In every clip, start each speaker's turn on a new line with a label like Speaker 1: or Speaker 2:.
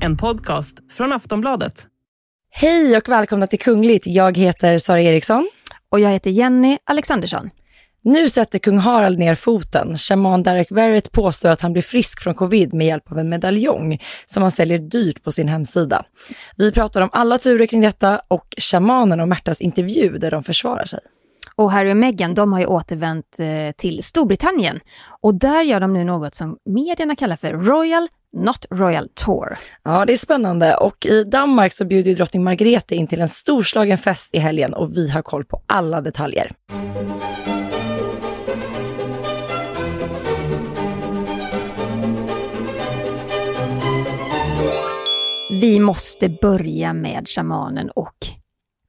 Speaker 1: En podcast från Aftonbladet.
Speaker 2: Hej och välkomna till Kungligt. Jag heter Sara Eriksson.
Speaker 3: Och jag heter Jenny Alexandersson.
Speaker 2: Nu sätter kung Harald ner foten. Shaman Derek Verrett påstår att han blir frisk från covid med hjälp av en medaljong som han säljer dyrt på sin hemsida. Vi pratar om alla turer kring detta och shamanen och Märtas intervju där de försvarar sig.
Speaker 3: Och Harry och Meghan, de har ju återvänt eh, till Storbritannien. Och där gör de nu något som medierna kallar för Royal Not Royal Tour.
Speaker 2: Ja, det är spännande och i Danmark så bjuder ju drottning Margrethe in till en storslagen fest i helgen och vi har koll på alla detaljer.
Speaker 3: Vi måste börja med shamanen och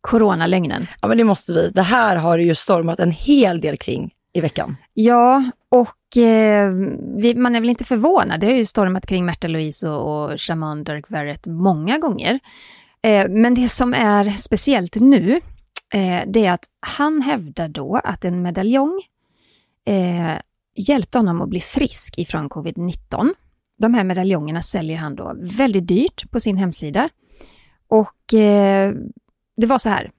Speaker 3: coronalögnen.
Speaker 2: Ja, men det måste vi. Det här har det ju stormat en hel del kring i veckan.
Speaker 3: Ja, och eh, vi, man är väl inte förvånad. Det har ju stormat kring Märta Louise och, och shaman Dirk Verrett många gånger. Eh, men det som är speciellt nu, eh, det är att han hävdar då att en medaljong eh, hjälpte honom att bli frisk ifrån covid-19. De här medaljongerna säljer han då väldigt dyrt på sin hemsida. Och eh, det var så här.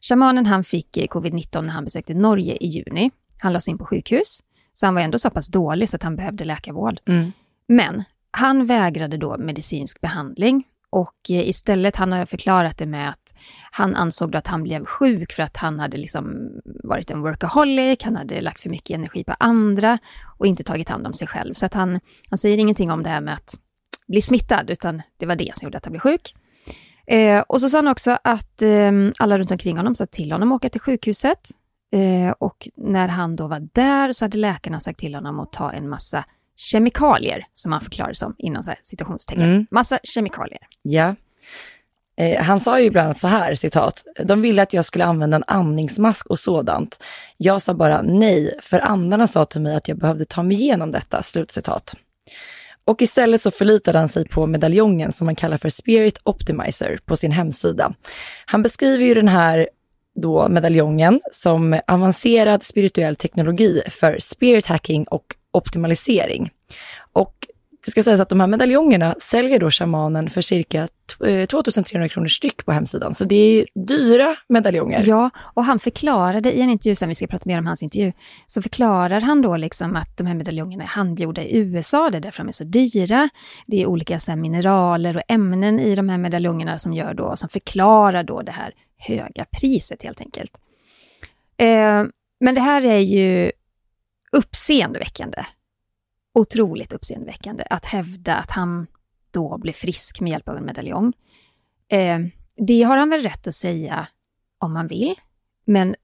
Speaker 3: Shamanen han fick eh, covid-19 när han besökte Norge i juni. Han lades in på sjukhus, så han var ändå så pass dålig så att han behövde läkarvård.
Speaker 2: Mm.
Speaker 3: Men han vägrade då medicinsk behandling och eh, istället, han har förklarat det med att han ansåg att han blev sjuk för att han hade liksom varit en workaholic, han hade lagt för mycket energi på andra och inte tagit hand om sig själv. Så att han, han säger ingenting om det här med att bli smittad, utan det var det som gjorde att han blev sjuk. Eh, och så sa han också att eh, alla runt omkring honom sa till honom att åka till sjukhuset. Eh, och när han då var där så hade läkarna sagt till honom att ta en massa kemikalier, som han förklarade som, inom så här citationstecken.
Speaker 2: Mm.
Speaker 3: Massa kemikalier.
Speaker 2: Ja. Eh, han sa ju bland annat så här, citat, de ville att jag skulle använda en andningsmask och sådant. Jag sa bara nej, för andarna sa till mig att jag behövde ta mig igenom detta, slutcitat. Och istället så förlitade han sig på medaljongen som han kallar för Spirit Optimizer på sin hemsida. Han beskriver ju den här då medaljongen som avancerad spirituell teknologi för spirit hacking och optimalisering. Och det ska sägas att de här medaljongerna säljer då shamanen för cirka 2300 eh, kronor styck på hemsidan. Så det är dyra medaljonger.
Speaker 3: Ja, och han förklarade i en intervju, sen vi ska prata mer om hans intervju, så förklarar han då liksom att de här medaljongerna är handgjorda i USA, det är därför de är så dyra. Det är olika så här, mineraler och ämnen i de här medaljongerna som gör då, som förklarar då det här höga priset helt enkelt. Eh, men det här är ju uppseendeväckande. Otroligt uppseendeväckande att hävda att han då blir frisk med hjälp av en medaljong. Eh, det har han väl rätt att säga om man vill, men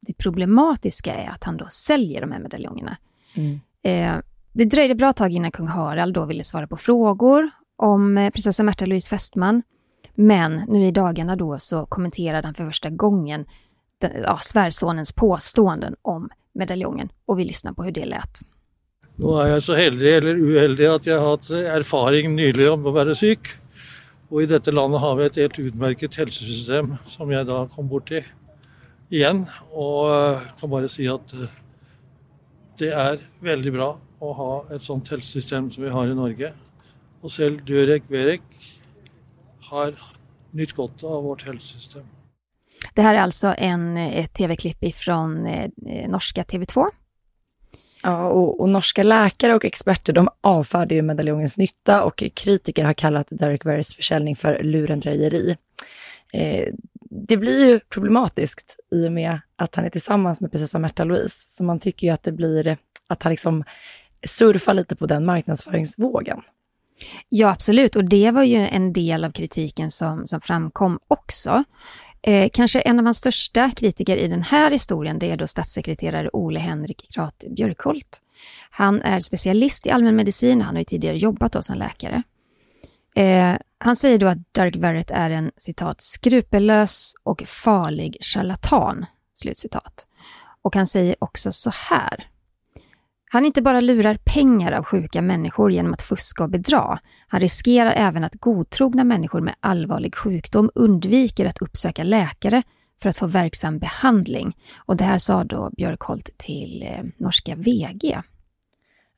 Speaker 3: det problematiska är att han då säljer de här medaljongerna.
Speaker 2: Mm.
Speaker 3: Eh, det dröjde bra tag innan kung Harald då ville svara på frågor om eh, prinsessa Märta Louise Fästman. Men nu i dagarna då så kommenterade han för första gången den, ja, svärsonens påståenden om medaljongen och vi lyssnar på hur det lät.
Speaker 4: Nu är jag så heldig eller uheldig att jag har haft erfaring nyligen om att vara sjuk. Och i detta landet har vi ett helt utmärkt hälsosystem som jag da kom bort till igen. Och eh, jag kan bara säga att eh, det är väldigt bra att ha ett sånt hälsosystem som vi har i Norge. Och själv Durek Verek har nytt gott av vårt hälsosystem.
Speaker 3: Det här är alltså en, eh, ett tv-klipp ifrån norska TV2.
Speaker 2: Ja, och, och, norska läkare och experter de avfärdar ju medaljongens nytta och kritiker har kallat Derek Verretts försäljning för lurendrejeri. Eh, det blir ju problematiskt i och med att han är tillsammans med prinsessan Märta Louise, så man tycker ju att det blir att han liksom surfar lite på den marknadsföringsvågen.
Speaker 3: Ja, absolut. Och det var ju en del av kritiken som, som framkom också. Eh, kanske en av hans största kritiker i den här historien, det är då statssekreterare Ole Henrik Krat Björkholt. Han är specialist i allmänmedicin, han har ju tidigare jobbat då som läkare. Eh, han säger då att Dirk Verrett är en citat skrupellös och farlig charlatan, slutcitat. Och han säger också så här. Han inte bara lurar pengar av sjuka människor genom att fuska och bedra. Han riskerar även att godtrogna människor med allvarlig sjukdom undviker att uppsöka läkare för att få verksam behandling. Och det här sa då Björkholt till eh, norska VG.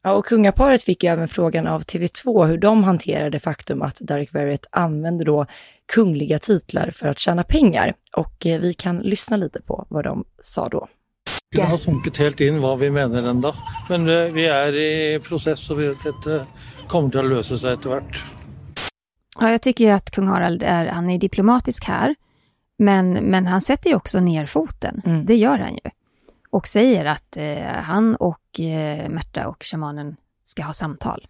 Speaker 2: Ja, och kungaparet fick ju även frågan av TV2 hur de hanterade det faktum att Derek Verrett använde då kungliga titlar för att tjäna pengar. Och eh, vi kan lyssna lite på vad de sa då.
Speaker 4: Det har sunket helt in vad vi menar ändå. Men eh, vi är i process och detta kommer till att lösa sig efterhvert.
Speaker 3: Ja, jag tycker ju att kung Harald är, han är diplomatisk här, men, men han sätter ju också ner foten.
Speaker 2: Mm.
Speaker 3: Det gör han ju. Och säger att eh, han och eh, Märta och shamanen ska ha samtal.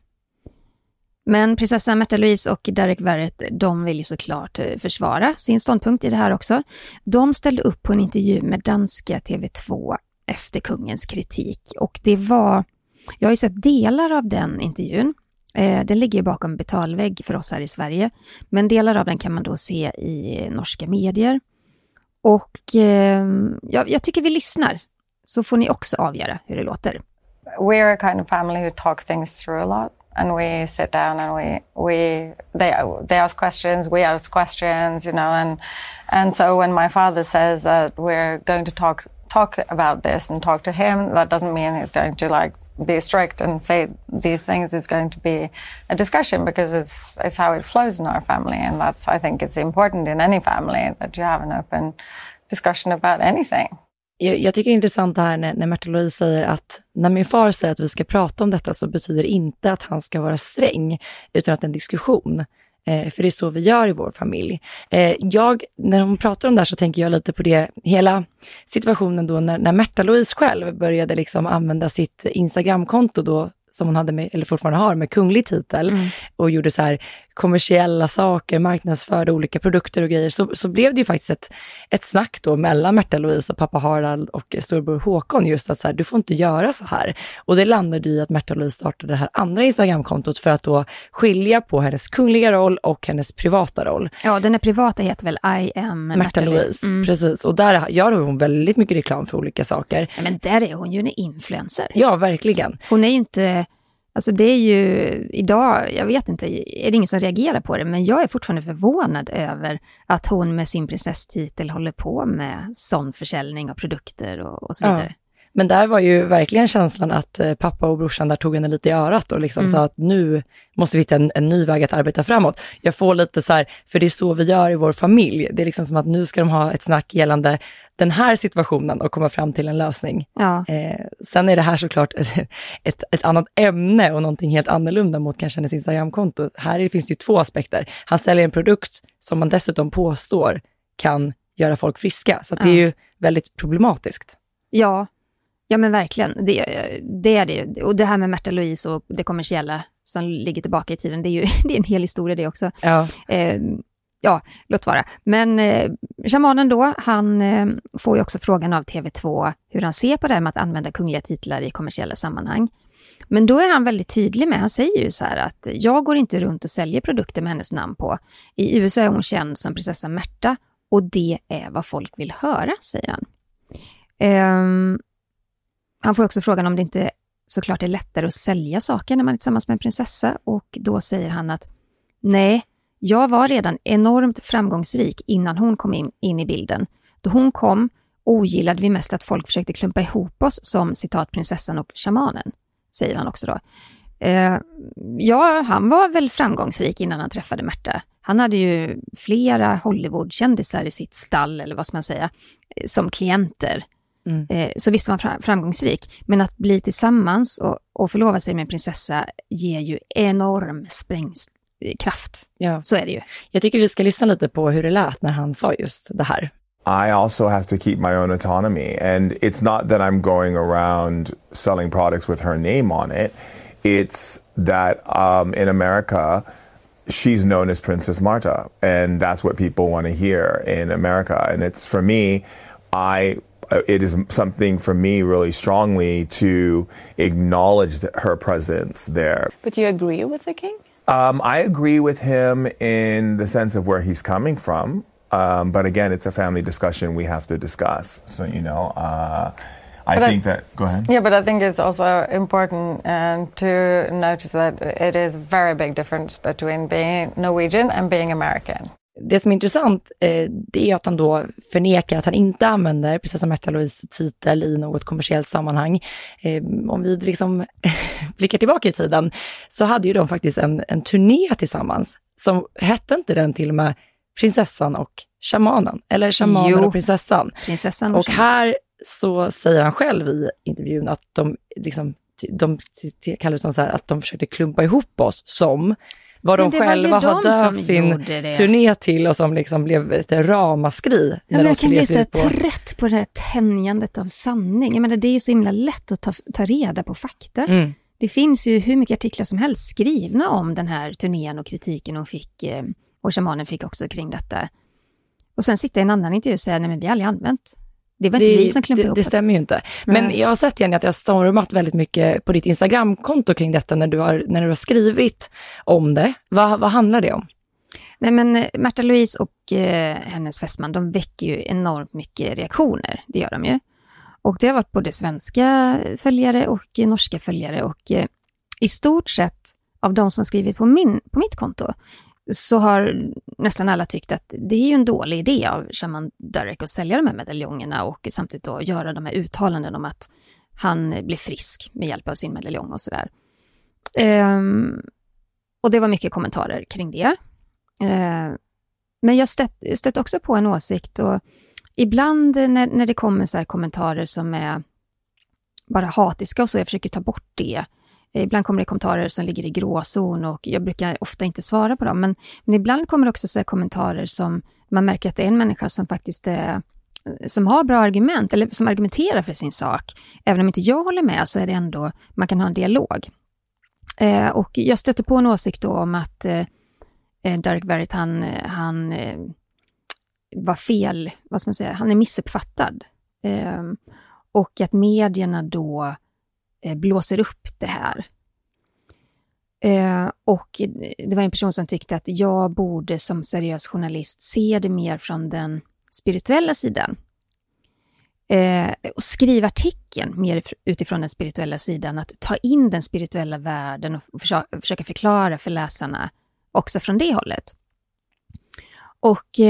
Speaker 3: Men prinsessa Märta Louise och Derek Verrett, de vill ju såklart eh, försvara sin ståndpunkt i det här också. De ställde upp på en intervju med danska TV2 efter kungens kritik och det var, jag har ju sett delar av den intervjun. Eh, den ligger ju bakom betalvägg för oss här i Sverige, men delar av den kan man då se i norska medier. Och eh, jag, jag tycker vi lyssnar, så får ni också avgöra hur det låter.
Speaker 5: we're a kind of family who talk things through a lot and we sit down and we we they they ask questions we ask questions you know and and so when my father says that we're going to talk talk about this and talk to him that doesn't mean he's going to like be strict and say these things. It's going to be a discussion because it's it's how it flows in our family. And that's i think it's important in any family that you have an open discussion about anything.
Speaker 2: Jag, jag tycker det är intressant det här när, när Märta Louise säger att när min far säger att vi ska prata om detta så betyder det inte att han ska vara sträng, utan att det är en diskussion. Eh, för det är så vi gör i vår familj. Eh, jag, när hon pratar om det här så tänker jag lite på det, hela situationen då när, när Märta Louise själv började liksom använda sitt Instagramkonto då som hon hade med, eller fortfarande har, med kunglig titel och gjorde så här kommersiella saker, marknadsförde olika produkter och grejer, så, så blev det ju faktiskt ett, ett snack då mellan Märta Louise och pappa Harald och storbror Håkon just att så här, du får inte göra så här. Och det landade i att Märta Louise startade det här andra Instagramkontot för att då skilja på hennes kungliga roll och hennes privata roll.
Speaker 3: Ja, den här privata heter väl I am
Speaker 2: Märta, Louise, precis. Och där gör hon väldigt mycket reklam för olika saker.
Speaker 3: Ja, men där är hon ju en influencer.
Speaker 2: Ja, verkligen.
Speaker 3: Hon är ju inte, alltså det är ju idag, jag vet inte, är det ingen som reagerar på det, men jag är fortfarande förvånad över att hon med sin prinsesstitel håller på med sån försäljning av produkter och, och så vidare.
Speaker 2: Ja. Men där var ju verkligen känslan att eh, pappa och brorsan där tog henne lite i örat och liksom sa att nu måste vi hitta en, en ny väg att arbeta framåt. Jag får lite så här, för det är så vi gör i vår familj. Det är liksom som att nu ska de ha ett snack gällande den här situationen och komma fram till en lösning.
Speaker 3: Ja.
Speaker 2: Eh, sen är det här såklart ett, ett, ett annat ämne och någonting helt annorlunda mot kanske hennes Instagramkonto. Här finns det ju två aspekter. Han säljer en produkt som man dessutom påstår kan göra folk friska, så att det är ju väldigt problematiskt.
Speaker 3: Ja, ja men verkligen. Det, det är det ju. Och det här med Märta Louise och det kommersiella som ligger tillbaka i tiden, det är ju det är en hel historia det också.
Speaker 2: Ja.
Speaker 3: Eh, ja, låt vara. Men eh, shamanen då, han eh, får ju också frågan av TV2 hur han ser på det här med att använda kungliga titlar i kommersiella sammanhang. Men då är han väldigt tydlig med, han säger ju så här att jag går inte runt och säljer produkter med hennes namn på. I USA är hon känd som prinsessa Märta och det är vad folk vill höra, säger han. Ehm, han får också frågan om det inte såklart är lättare att sälja saker när man är tillsammans med en prinsessa och då säger han att nej, jag var redan enormt framgångsrik innan hon kom in, in i bilden. Då hon kom ogillade vi mest att folk försökte klumpa ihop oss som citat prinsessan och shamanen, säger han också då. Eh, ja, han var väl framgångsrik innan han träffade Märta. Han hade ju flera Hollywoodkändisar i sitt stall, eller vad ska man säga, eh, som klienter.
Speaker 2: Mm.
Speaker 3: Eh, så visst var fra- framgångsrik, men att bli tillsammans och, och förlova sig med en prinsessa ger ju enorm sprängkraft.
Speaker 2: Ja.
Speaker 3: Så är det ju.
Speaker 2: Jag tycker vi ska lyssna lite på hur det lät när han sa just det här.
Speaker 6: I also have to keep my own autonomy. And it's not that I'm going around selling products with her name on it. It's that um, in America, she's known as Princess Marta. And that's what people want to hear in America. And it's for me, I. uh, It is something for me really strongly to acknowledge her presence there.
Speaker 7: But do you agree with the king?
Speaker 6: Um, I agree with him in the sense of where he's coming from. Um, but again, it's a family discussion we have to discuss. So, you know, uh, I
Speaker 5: But I-
Speaker 6: think that, go ahead.
Speaker 5: Yeah, but I think it's also important um, to notice that it is a very big difference between being Norwegian and being American.
Speaker 2: Det som är intressant, eh, det är att han då förnekar att han inte använder prinsessa Märta Louise titel i något kommersiellt sammanhang. Eh, om vi liksom blickar tillbaka i tiden, så hade ju de faktiskt en, en turné tillsammans, som hette inte den till och med Prinsessan och Shamanen, eller Shamanen
Speaker 3: Jo.
Speaker 2: och Prinsessan.
Speaker 3: Prinsessan
Speaker 2: Och här så säger han själv i intervjun att de, liksom, de kallar det som så här, att de försökte klumpa ihop oss som vad de själva
Speaker 3: de
Speaker 2: har döpt sin turné till och som liksom blev ett ramaskri.
Speaker 3: Ja,
Speaker 2: när
Speaker 3: men
Speaker 2: de
Speaker 3: jag kan bli så
Speaker 2: på-
Speaker 3: trött på det här tämjandet av sanning. Jag menar, det är ju så himla lätt att ta, ta reda på fakta.
Speaker 2: Mm.
Speaker 3: Det finns ju hur mycket artiklar som helst skrivna om den här turnén och kritiken hon fick, eh, och shamanen fick också kring detta. Och sen sitter en annan intervju och säger, nej men vi har aldrig använt. Det var inte vi som klumpade
Speaker 2: det,
Speaker 3: ihop
Speaker 2: det
Speaker 3: oss.
Speaker 2: stämmer ju inte. Men
Speaker 3: Nej.
Speaker 2: jag har sett Jenny att det har stormat väldigt mycket på ditt Instagramkonto kring detta när du har, när du har skrivit om det. Vad, vad handlar det om?
Speaker 3: Nej men eh, Märta Louise och eh, hennes fästman, de väcker ju enormt mycket reaktioner. Det gör de ju. Och det har varit både svenska följare och eh, norska följare. Och eh, i stort sett av de som har skrivit på, min, på mitt konto, så har nästan alla tyckt att det är ju en dålig idé av Shaman Derek att sälja de här medaljongerna och samtidigt då göra de här uttalanden om att han blir frisk med hjälp av sin medaljong och sådär. Um, och det var mycket kommentarer kring det. Uh, men jag stött, stött också på en åsikt och ibland när, när det kommer så här kommentarer som är bara hatiska och så, jag försöker ta bort det. Ibland kommer det kommentarer som ligger i gråzon och jag brukar ofta inte svara på dem. Men, men ibland kommer det också så här kommentarer som man märker att det är en människa som faktiskt är, som har bra argument eller som argumenterar för sin sak. Även om inte jag håller med så är det ändå, man kan ha en dialog. Eh, och jag stötte på en åsikt då om att eh, eh, Derek Barrett, han, han eh, var fel, vad ska man säga, han är missuppfattad. Eh, och att medierna då eh, Eh, blåser upp det här. Eh, och det var en person som tyckte att jag borde som seriös journalist se det mer från den spirituella sidan. Eh, och skriva artikeln mer utifrån den spirituella sidan, att ta in den spirituella världen och försöka, förklara för läsarna också från det hållet. Och,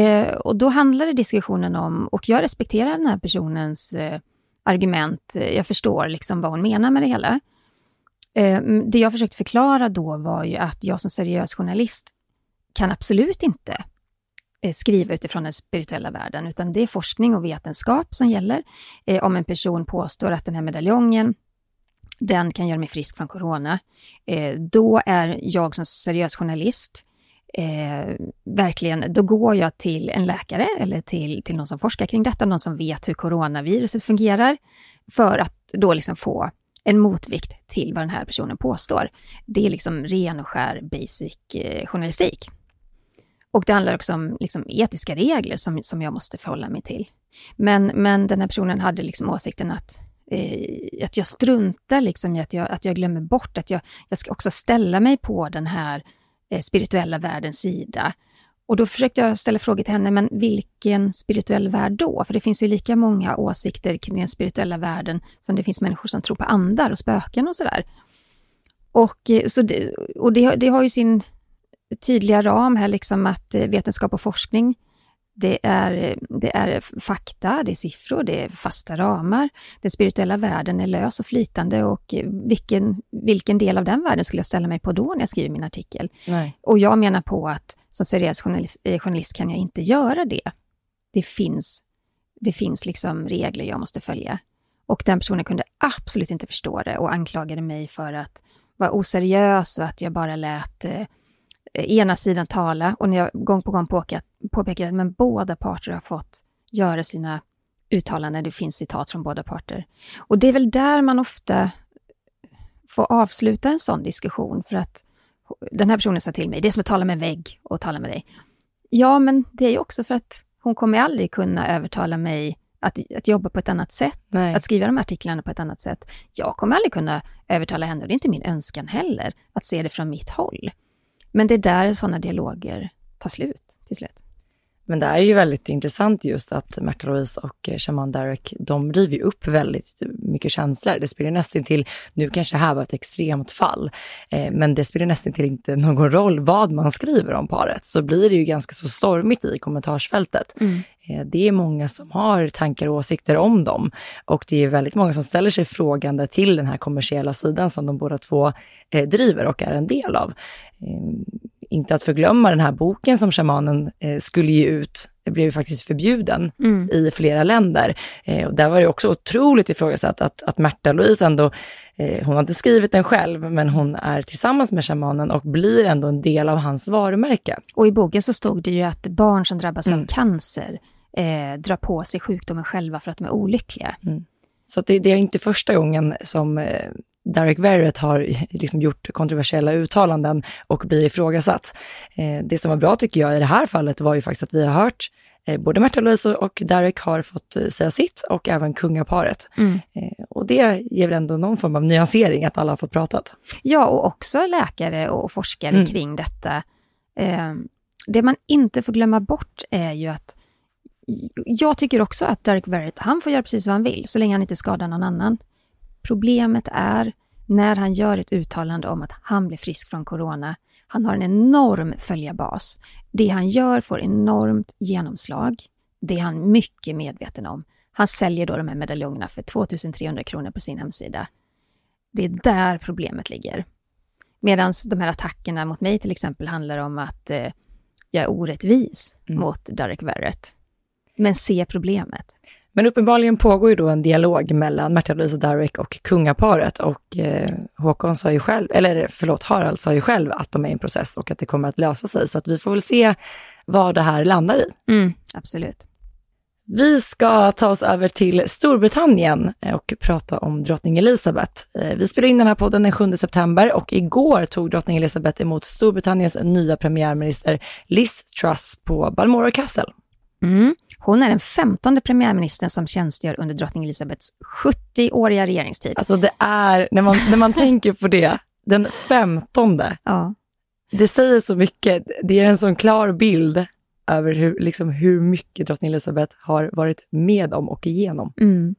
Speaker 3: och då handlade diskussionen om, och jag respekterar den här personens eh, argument, eh, jag förstår liksom vad hon menar med det hela. Eh, det jag försökte förklara då var ju att jag som seriös journalist kan absolut inte eh, skriva utifrån den spirituella världen, utan det är forskning och vetenskap som gäller. Om en person påstår att den här medaljongen, den kan göra mig frisk från corona, då är jag som seriös journalist eh, verkligen, då går jag till en läkare eller till, till någon som forskar kring detta, någon som vet hur coronaviruset fungerar, för att då liksom få en motvikt till vad den här personen påstår. Det är liksom ren och skär basic eh, journalistik. Och det handlar också om liksom, etiska regler som, som jag måste förhålla mig till. Men, men den här personen hade liksom åsikten att, eh, att jag struntar liksom i att jag, att jag glömmer bort att jag, jag ska också ställa mig på den här eh, Eh, spirituella världens sida. Och då försökte jag ställa frågor till henne, men vilken spirituell värld då? För det finns ju lika många åsikter kring den spirituella världen som det finns människor som tror på andar och spöken och sådär. Och, eh, så det, och det, det har ju sin tydliga ram här, liksom att eh, vetenskap och forskning, det är, det är fakta, det är siffror, det är fasta ramar. Den spirituella världen är lös och flytande och vilken, vilken del av den världen skulle jag ställa mig på då när jag skriver min artikel?
Speaker 2: Nej.
Speaker 3: Och jag menar på att som seriös journalist, eh, journalist kan jag inte göra det. Det finns, det finns liksom regler jag måste följa. Och den personen kunde absolut inte förstå det och anklagade mig för att vara oseriös och att jag bara lät eh, ena sidan tala. Och när jag gång på gång påpekat, påpekade att men båda parter har fått göra sina uttalanden, det finns citat från båda parter. Och det är väl där man ofta får avsluta en sån diskussion, för att den här personen sa till mig, det är som att tala med en vägg och tala med dig. Ja, men det är ju också för att hon kommer aldrig kunna övertala mig att, att jobba på ett annat sätt,
Speaker 2: Nej.
Speaker 3: att skriva de här artiklarna på ett annat sätt. Jag kommer aldrig kunna övertala henne, och det är inte min önskan heller, att se det från mitt håll. Men det är där sådana dialoger tar slut till slut.
Speaker 2: Men det är ju väldigt intressant just att Märta Louise och eh, shaman Derek, de river ju upp väldigt mycket känslor. Det spelar nästan till, nu kanske det här var ett extremt fall, eh, men det spelar nästan till inte någon roll vad man skriver om paret, så blir det ju ganska så stormigt i kommentarsfältet. Mm. Eh, det är många som har tankar och åsikter om dem och det är väldigt många som ställer sig frågande till den här kommersiella sidan som de båda två eh, driver och är en del av. Inte att förglömma den här boken som shamanen eh, skulle ge ut, det blev ju faktiskt förbjuden mm. i flera länder. Eh, och där var det också otroligt ifrågasatt att, att Märta Louise ändå, eh, hon har inte skrivit den själv, men hon är tillsammans med shamanen och blir ändå en del av hans varumärke.
Speaker 3: Och i boken så stod det ju att barn som drabbas mm. av cancer eh, drar på sig sjukdomen själva för att de är olyckliga. Mm.
Speaker 2: Så det, det, är inte första gången som eh, Derek Verrett har liksom gjort kontroversiella uttalanden och blir ifrågasatt. Eh, det som var bra tycker jag i det här fallet var ju faktiskt att vi har hört eh, både Märta Louise och Derek har fått eh, säga sitt och även kungaparet. Mm. Och det ger väl ändå någon form av nyansering att alla har fått pratat.
Speaker 3: Ja, och också läkare och forskare mm. kring detta. Det man inte får glömma bort är ju att jag tycker också att Derek Verrett, han får göra precis vad han vill, så länge han inte skadar någon annan. Problemet är när han gör ett uttalande om att han blir frisk från corona. Han har en enorm följarbas. Det han gör får enormt genomslag. Det är han mycket medveten om. Han säljer då de här medaljongerna för 2300 kronor på sin hemsida. Det är där problemet ligger. Medan de här attackerna mot mig till exempel handlar om att eh, jag är orättvis mm. mot Derek Verrett. Men se problemet.
Speaker 2: Men uppenbarligen pågår ju då en dialog mellan Märta Louise och Derek och kungaparet och eh, Håkon sa ju själv, eller förlåt, Harald sa ju själv att de är i en process och att det kommer att lösa sig. Så att vi får väl se vad det här landar i.
Speaker 3: Mm, absolut.
Speaker 2: Vi ska ta oss över till Storbritannien och prata om drottning Elizabeth. Eh, vi spelar in den här podden den 7 september och igår tog drottning Elizabeth emot Storbritanniens nya premiärminister Liz Truss på Balmoral Castle.
Speaker 3: Mm. Hon är den femtonde premiärministern som tjänstgör under drottning Elizabeths 70-åriga regeringstid.
Speaker 2: Alltså det är, när man, när man tänker på det, den femtonde. Ja. Det säger så mycket, det är en sån klar bild över hur, liksom, hur mycket drottning Elizabeth har varit med om och igenom.
Speaker 3: Mm.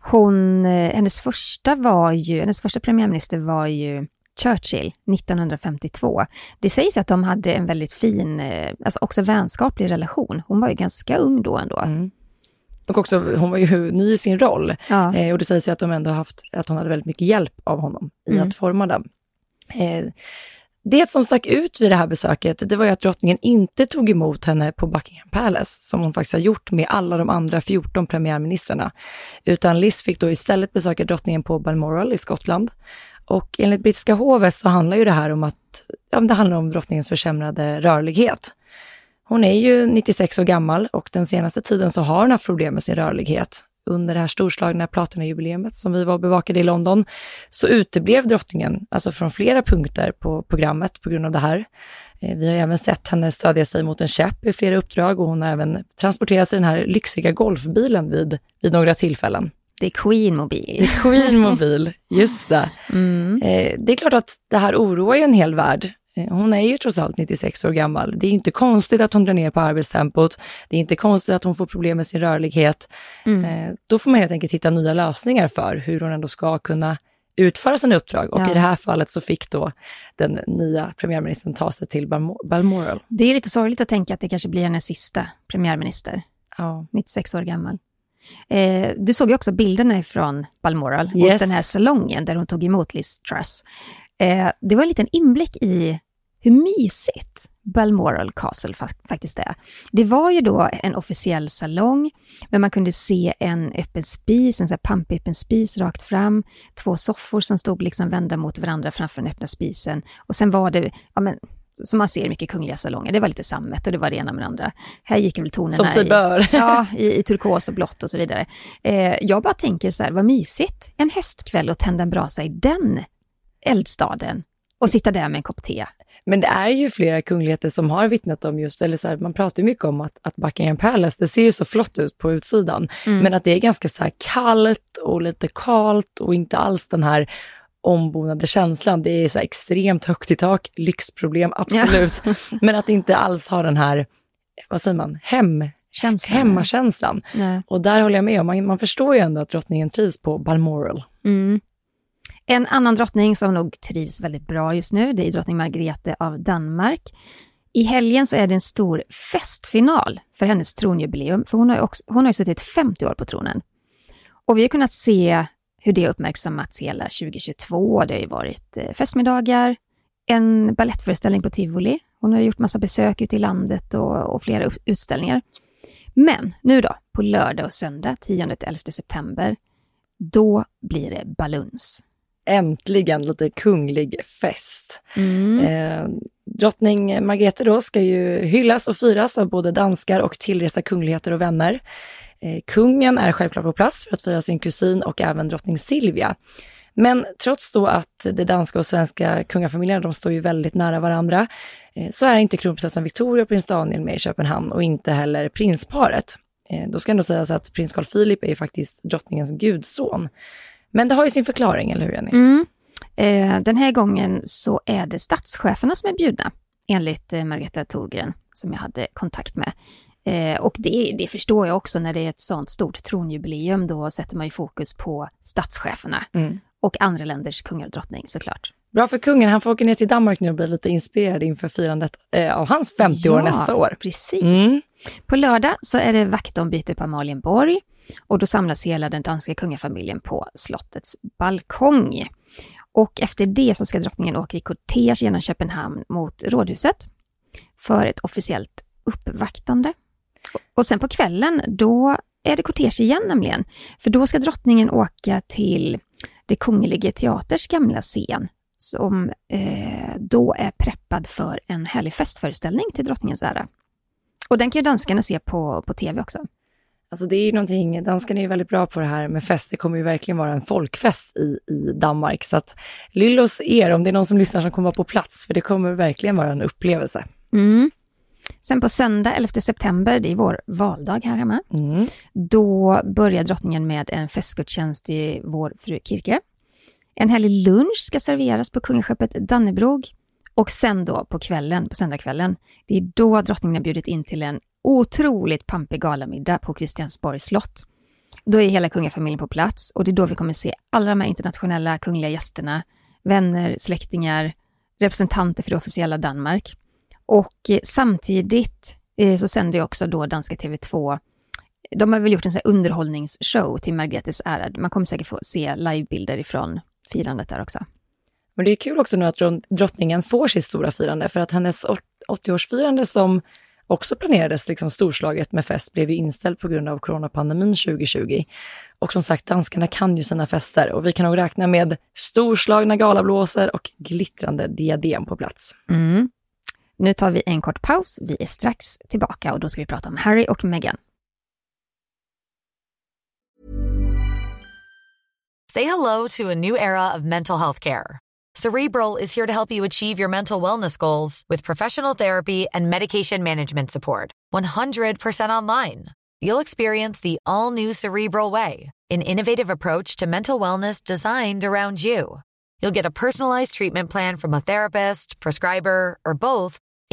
Speaker 3: Hon, eh, hennes första var ju, hennes första premiärminister var ju Churchill 1952. Det sägs att de hade en väldigt fin, eh, alltså också vänskaplig relation. Hon var ju ganska ung då ändå. Mm.
Speaker 2: Och också, hon var ju ny i sin roll. Ja. Eh, och det sägs ju att de ändå haft, att hon hade väldigt mycket hjälp av honom i mm. att forma den. Eh, det som stack ut vid det här besöket, det var ju att drottningen inte tog emot henne på Buckingham Palace, som hon faktiskt har gjort med alla de andra 14 premiärministrarna. Utan Liz fick då istället besöka drottningen på Balmoral i Skottland. Och enligt brittiska hovet så handlar ju det här om att, ja, det handlar om drottningens försämrade rörlighet. Hon är ju 96 år gammal och den senaste tiden så har hon haft problem med sin rörlighet. Under det här storslagna Platina-jubileet som vi var bevakade i London så uteblev drottningen, alltså från flera punkter på programmet på grund av det här. Eh, vi har även sett henne stödja sig mot en käpp i flera uppdrag och hon har även transporterats i den här lyxiga golfbilen vid, vid några tillfällen.
Speaker 3: Det är Queen Mobil.
Speaker 2: Det är Queen Mobil, just det. Mm. Eh, det är klart att det här oroar ju en hel värld. Eh, hon är ju trots allt 96 år gammal. Det är inte konstigt att hon drar ner på arbetstempot. Det är inte konstigt att hon får problem med sin rörlighet. Mm. Eh, då får man helt enkelt hitta nya lösningar för hur hon ändå ska kunna utföra sina uppdrag. Och ja. i det här fallet så fick då den nya premiärministern ta sig till Balmoral.
Speaker 3: Det är lite sorgligt att tänka att det kanske blir hennes sista premiärminister. Ja. 96 år gammal. Eh, du såg ju också bilderna ifrån Balmoral yes. och den här salongen där hon tog emot Liz Truss. Eh, det var en liten inblick i hur mysigt Balmoral Castle faktiskt är. Det var ju då en officiell salong, men man kunde se en öppen spis, en pampöppen spis rakt fram, två soffor som stod liksom vända mot varandra framför den öppna spisen. Och sen var det, ja men som man ser i mycket kungliga salonger. Det var lite sammet och det var det ena med det andra. Här gick väl tonerna
Speaker 2: som sig bör.
Speaker 3: I, ja, i, i turkos och blått och så vidare. Eh, jag bara tänker så här, vad mysigt en höstkväll och tända en brasa i den eldstaden och sitta där med en kopp te.
Speaker 2: Men det är ju flera kungligheter som har vittnat om just, eller så här, man pratar mycket om att, att Buckingham Palace, det ser ju så flott ut på utsidan, mm. men att det är ganska så kallt och lite kalt och inte alls den här ombonade känslan. Det är så extremt högt i tak, lyxproblem, absolut. Ja. Men att inte alls ha den här vad säger man, hem,
Speaker 3: Känslan.
Speaker 2: hemmakänslan.
Speaker 3: Nej.
Speaker 2: Och där håller jag med om, man, man förstår ju ändå att drottningen trivs på Balmoral.
Speaker 3: Mm. En annan drottning som nog trivs väldigt bra just nu, det är drottning Margrethe av Danmark. I helgen så är det en stor festfinal för hennes tronjubileum, för hon har ju, också, hon har ju suttit 50 år på tronen. Och vi har kunnat se hur det har uppmärksammats hela 2022. Det har ju varit eh, festmiddagar, en ballettföreställning på Tivoli. Hon har gjort massa besök ute i landet och, och flera utställningar. Men nu då, på lördag och söndag, 10-11 september, då blir det baluns.
Speaker 2: Äntligen lite kunglig fest.
Speaker 3: Mm.
Speaker 2: Eh, drottning Margrethe då ska ju hyllas och firas av både danskar och tillresta kungligheter och vänner. Eh, kungen är självklart på plats för att fira sin kusin och även drottning Silvia. Men trots då att det danska och svenska kungafamiljerna, de står ju väldigt nära varandra, eh, så är inte kronprinsessan Victoria och prins Daniel med i Köpenhamn och inte heller prinsparet. Eh, då ska ändå sägas att prins Carl Philip är ju faktiskt drottningens gudson. Men det har ju sin förklaring, eller hur Jenny?
Speaker 3: Mm. Eh, den här gången så är det statscheferna som är bjudna, enligt eh, Margareta Thorgren, som jag hade kontakt med. Eh, och det, det förstår jag också när det är ett sånt stort tronjubileum, då sätter man ju fokus på statscheferna
Speaker 2: Mm.
Speaker 3: och andra länders kungar och drottning såklart.
Speaker 2: Bra för kungen, han får åka ner till Danmark nu och bli lite inspirerad inför firandet eh, av hans 50 år
Speaker 3: Ja,
Speaker 2: nästa år.
Speaker 3: Precis.
Speaker 2: Mm.
Speaker 3: På lördag så är det vaktombyte på Amalienborg och då samlas hela den danska kungafamiljen på slottets balkong. Och efter det så ska drottningen åka i kortege genom Köpenhamn mot rådhuset för ett officiellt uppvaktande. Och sen på kvällen, då är det kortege igen nämligen. För då ska drottningen åka till det Kungliga Teaters gamla scen som eh, då är preppad för en härlig festföreställning till drottningens ära. Och den kan ju danskarna se på, på tv också.
Speaker 2: Alltså det är ju någonting, danskarna är ju väldigt bra på det här med fest. Det kommer ju verkligen vara en folkfest i, i Danmark. Så att lyllos er, om det är någon som lyssnar som kommer vara på plats, för det kommer verkligen vara en upplevelse.
Speaker 3: Mm. Sen på söndag 11 september, det är vår valdag här hemma,
Speaker 2: Mm.
Speaker 3: då börjar drottningen med en festgudstjänst i vår fru Kirke. En härlig lunch ska serveras på kungaskeppet Dannebrog. Och sen då på kvällen, på söndagskvällen, det är då drottningen har bjudit in till en otroligt pampig galamiddag på Kristiansborgs slott. Då är hela kungafamiljen på plats och det är då vi kommer se alla de här internationella kungliga gästerna, vänner, släktingar, representanter för det officiella Danmark. Och eh, samtidigt eh, så sänder ju också då danska TV2 de har väl gjort en sån underhållningsshow till Margretes ära. Man kommer säkert få se livebilder ifrån firandet där också.
Speaker 2: Men det är kul också nu att drottningen får sitt stora firande, för att hennes åt- 80-årsfirande som också planerades liksom storslaget med fest blev ju inställd på grund av coronapandemin 2020. Och som sagt, danskarna kan ju sina fester och vi kan nog räkna med storslagna galablåsor och glittrande diadem på plats.
Speaker 3: Mm. Nu tar vi en kort paus. Vi är strax tillbaka och då ska vi prata om Harry och Meghan.
Speaker 7: Say hello to a new era of mental health care. Cerebral is here to help you achieve your mental wellness goals with professional therapy and medication management support. 100% online. You'll experience the all new Cerebral Way, an innovative approach to mental wellness designed around you. You'll get a personalized treatment plan from a therapist, prescriber, or both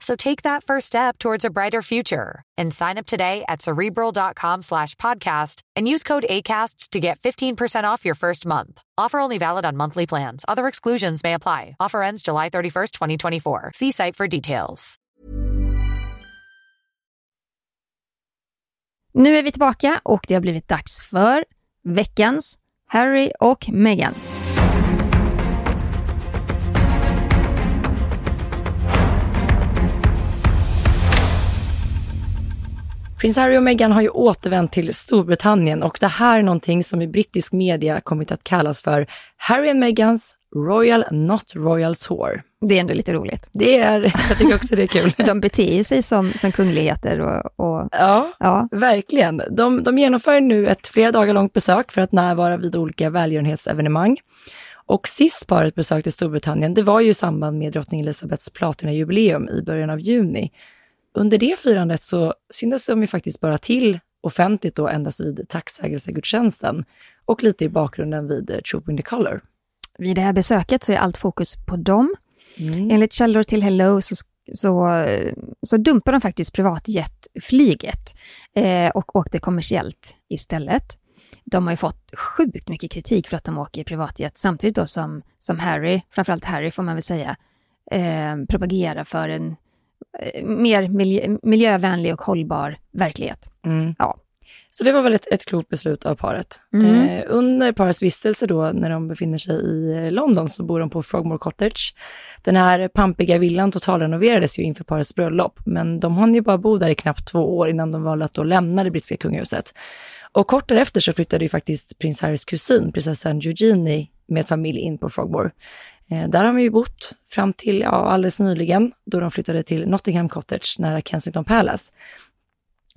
Speaker 7: So take that first step towards a brighter future and sign up today at cerebral.com slash podcast and use code ACAST to get 15% off your first month. Offer only valid on monthly plans. Other exclusions may apply. Offer ends July 31st, 2024. See site for details.
Speaker 3: Nu är vi tillbaka och det har blivit dags för veckans Harry och Meghan.
Speaker 2: Prins Harry och Meghan har ju återvänt till Storbritannien och det här är någonting som i brittisk media kommit att kallas för Harry and Meghans Royal Not Royal Tour.
Speaker 3: Det är ändå lite roligt.
Speaker 2: Det är, jag tycker också det är kul.
Speaker 3: De beter sig som, som kungligheter och, och
Speaker 2: Ja,
Speaker 3: ja.
Speaker 2: verkligen. De, de genomför nu ett flera dagar långt besök för att närvara vid olika välgörenhetsevenemang. Och sist paret besökte Storbritannien, det var ju i samband med drottning Elizabeths platinajubileum i början av juni. Under det firandet så syntes de ju faktiskt bara till offentligt då endast vid tacksägelsegudstjänsten och lite i bakgrunden vid eh, Trooping the Colour.
Speaker 3: Vid det här besöket så är allt fokus på dem.
Speaker 2: Mm.
Speaker 3: Enligt källor till Hello så, så, så dumpar de faktiskt privatjetflyget eh, och åkte kommersiellt istället. De har ju fått sjukt mycket kritik för att de åker privatjet, samtidigt då som, som Harry, framförallt Harry får man väl säga, eh, propagerar för en mer miljö, miljövänlig och hållbar verklighet.
Speaker 2: Mm.
Speaker 3: Ja.
Speaker 2: Så det var väl ett, ett klokt beslut av paret.
Speaker 3: Mm.
Speaker 2: Eh, under parets vistelse då, när de befinner sig i eh, London, så bor de på Frogmore Cottage. Den här pampiga villan totalrenoverades ju inför parets bröllop, men de hann ju bara bo där i knappt två år innan de valde att då lämna det brittiska kungahuset. Och kort därefter så flyttade ju faktiskt prins Harrys kusin, prinsessan Eugenie, med familj in på Frogmore. Eh, där har de ju bott fram till ja, alldeles nyligen, då de flyttade till Nottingham Cottage nära Kensington Palace.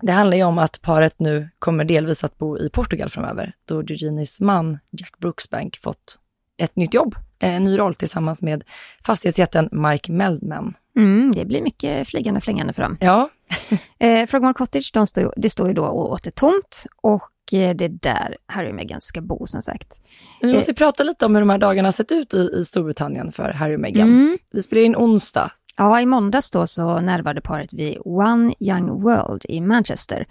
Speaker 2: Det handlar ju om att paret nu kommer delvis att bo i Portugal framöver, då Eugenies man Jack Brooksbank fått ett nytt jobb, en ny roll tillsammans med fastighetsjätten Mike Meldman.
Speaker 3: Mm, det blir mycket flygande flängande för dem.
Speaker 2: Ja,
Speaker 3: Eh, Frogmore Cottage, de stod, det står ju då åter tomt och eh, det är där Harry och Meghan ska bo som sagt.
Speaker 2: vi måste ju prata lite om hur de här dagarna har sett ut i, i Storbritannien för Harry och Meghan.
Speaker 3: Mm.
Speaker 2: Vi spelar in onsdag.
Speaker 3: Ja, i måndags då så närvarade paret vid One Young World i Manchester.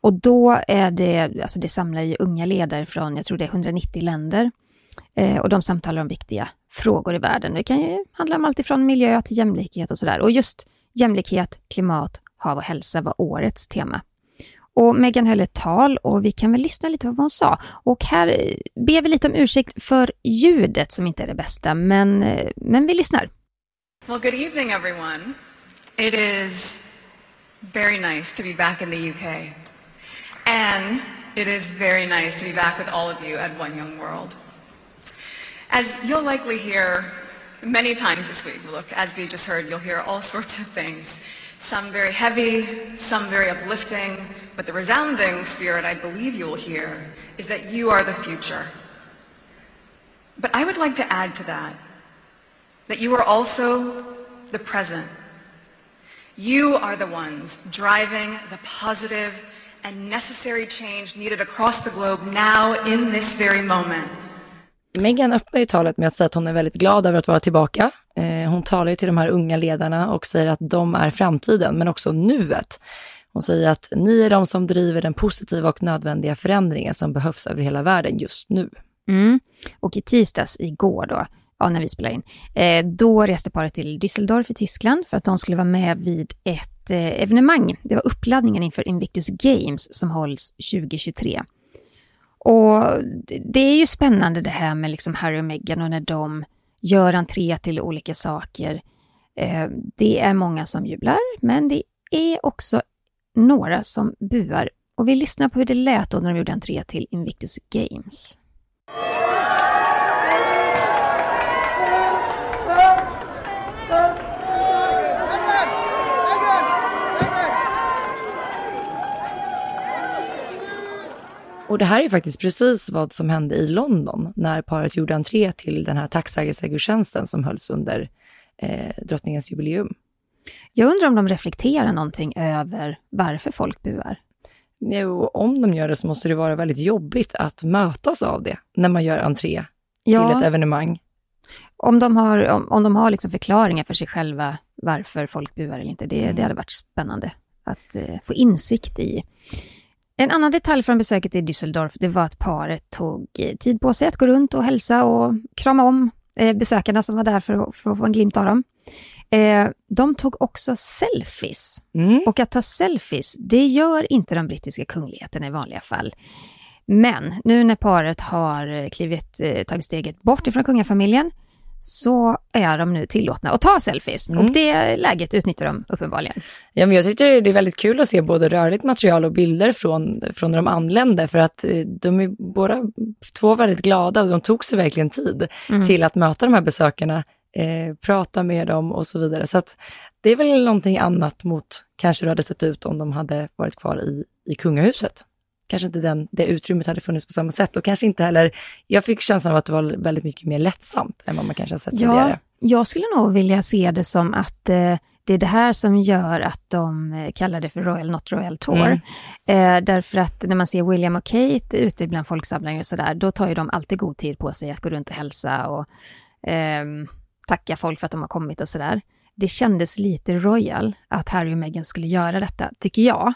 Speaker 3: Och då är det, alltså det samlar ju unga ledare från, jag tror det är 190 länder. Eh, och de samtalar om viktiga frågor i världen. Det kan ju handla om allt ifrån miljö till jämlikhet och sådär. Och just jämlikhet, klimat, hav och hälsa var årets tema. Och Meghan höll ett tal och vi kan väl lyssna lite på vad hon sa. Och här ber vi lite om ursäkt för ljudet som inte är det bästa, men, men vi lyssnar.
Speaker 8: Well, good evening, everyone. It is very nice to be back in the UK. And it is very nice to be back with all of you at One Young World. As you'll likely hear many times this week, look, as we just heard, you'll hear all sorts of things. Some very heavy, some very uplifting, but the resounding spirit I believe you will hear is that you are the future. But I would like to add to that that you are also the present. You are the ones driving the positive and necessary change needed across the globe now in this very moment.
Speaker 2: Meghan öppnar ju talet med att säga att hon är väldigt glad över att vara tillbaka. Eh, hon talar ju till de här unga ledarna och säger att de är framtiden, men också nuet. Hon säger att ni är de som driver den positiva och nödvändiga förändringen som behövs över hela världen just nu.
Speaker 3: Mm. Och i tisdags, igår då, ja, när vi spelar in, eh, då reste paret till Düsseldorf i Tyskland för att de skulle vara med vid ett eh, evenemang. Det var uppladdningen inför Invictus Games som hålls 2023. Och det- det är ju spännande det här med liksom Harry och Meghan och när de gör entré till olika saker. Eh, det är många som jublar, men det är också några som buar. Och vi lyssnar på hur det lät då när de gjorde entré till Invictus Games.
Speaker 2: Och det här är faktiskt precis vad som hände i London när paret gjorde entré till den här tacksägelsegudstjänsten som hölls under eh, drottningens jubileum.
Speaker 3: Jag undrar om de reflekterar någonting över varför folk buar.
Speaker 2: Jo, om de gör det så måste det vara väldigt jobbigt att mötas av det när man gör entré till ett evenemang.
Speaker 3: om de har, om, om de har liksom förklaringar för sig själva varför folk buar eller inte, det,
Speaker 2: Mm.
Speaker 3: det hade varit spännande att eh, få insikt i. En annan detalj från besöket i Düsseldorf, det var att paret tog eh, tid på sig att gå runt och hälsa och krama om eh, besökarna som var där för, för att få en glimt av dem. Eh, de tog också selfies.
Speaker 2: Mm.
Speaker 3: Och att ta selfies, det gör inte de brittiska kungligheterna i vanliga fall. Men nu när paret har eh, klivit, eh, tagit steget bort ifrån kungafamiljen så är de nu tillåtna att ta selfies.
Speaker 2: Mm.
Speaker 3: Och det läget utnyttjar de uppenbarligen.
Speaker 2: Ja, men jag tyckte det är väldigt kul att se både rörligt material och bilder från, från när de anlände, för att eh, de är båda två väldigt glada och de tog sig verkligen tid
Speaker 3: Mm.
Speaker 2: till att möta de här besökarna, eh, prata med dem och så vidare. Så att det är väl någonting annat mot kanske det hade sett ut om de hade varit kvar i, i kungahuset. kanske inte den, det utrymmet hade funnits på samma sätt och kanske inte heller, jag fick känslan av att det var väldigt mycket mer lättsamt än vad man kanske har sett
Speaker 3: Ja,
Speaker 2: tidigare.
Speaker 3: jag skulle nog vilja se det som att eh, det är det här som gör att de eh, kallar det för Royal Not Royal Tour.
Speaker 2: Mm.
Speaker 3: Eh, därför att när man ser William och Kate ute bland folksamlingar och sådär, då tar ju de alltid god tid på sig att gå runt och hälsa och ehm, tacka folk för att de har kommit och sådär. Det kändes lite royal att Harry och Meghan skulle göra detta, tycker jag.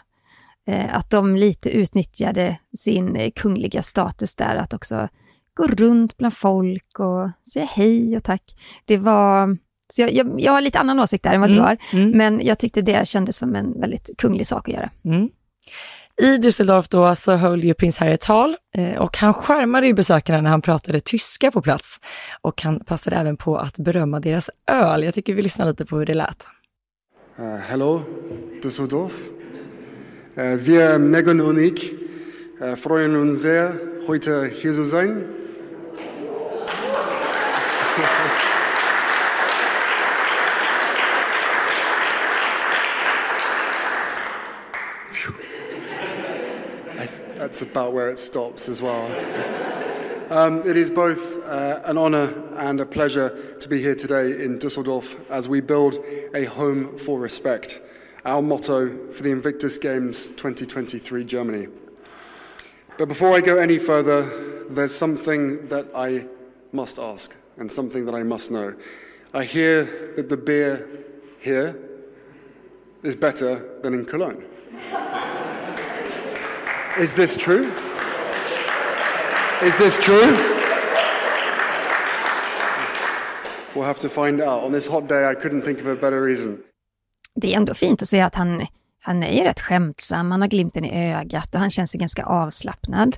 Speaker 3: Eh, att de lite utnyttjade sin kungliga status där, att också gå runt bland folk och säga hej och tack. Det var... Så jag, jag, jag har lite annan åsikt där än vad du
Speaker 2: Mm,
Speaker 3: har,
Speaker 2: mm.
Speaker 3: men jag tyckte det kändes som en väldigt kunglig sak att göra.
Speaker 2: Mm. I Düsseldorf då så höll ju prins Harry ett tal eh, och han skärmade ju besökarna när han pratade tyska på plats. Och han passade även på att berömma deras öl. Jag tycker vi lyssnar lite på hur det lät.
Speaker 9: Uh, hello, Düsseldorf. Uh, wir, Megan und ich, uh, freuen uns sehr, heute hier zu sein. That's about where it stops as well. Um, it is both uh, an honour and a pleasure to be here today in Dusseldorf as we build a home for respect, our motto for the Invictus Games 2023 Germany. But before I go any further, there's something that I must ask and something that I must know. I hear that the beer here is better than in Cologne. Is this true? Is this true? We'll have to find out. On this hot day, I couldn't think of a better reason.
Speaker 3: Det är ändå fint att se att han, han är ju rätt skämtsam, han har glimten i ögat och han känns ju ganska avslappnad.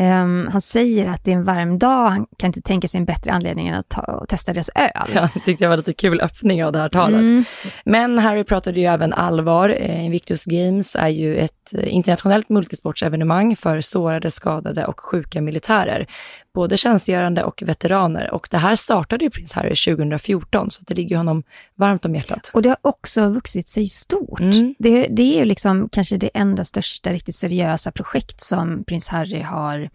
Speaker 3: Ehm, han säger att det är en varm dag, han kan inte tänka sig en bättre anledning än att ta och testa deras öl.
Speaker 2: Ja, det tyckte jag var lite kul öppning av det här talet.
Speaker 3: Mm.
Speaker 2: Men Harry pratade ju även allvar. Eh, Invictus Games är ju ett eh, internationellt multisportsevenemang för sårade, skadade och sjuka militärer. Både tjänstgörande och veteraner. Och det här startade ju prins Harry 2014, så det ligger honom varmt om hjärtat.
Speaker 3: Och det har också vuxit sig stort.
Speaker 2: Mm.
Speaker 3: Det, det är ju liksom kanske det enda största riktigt seriösa projekt som prins Harry har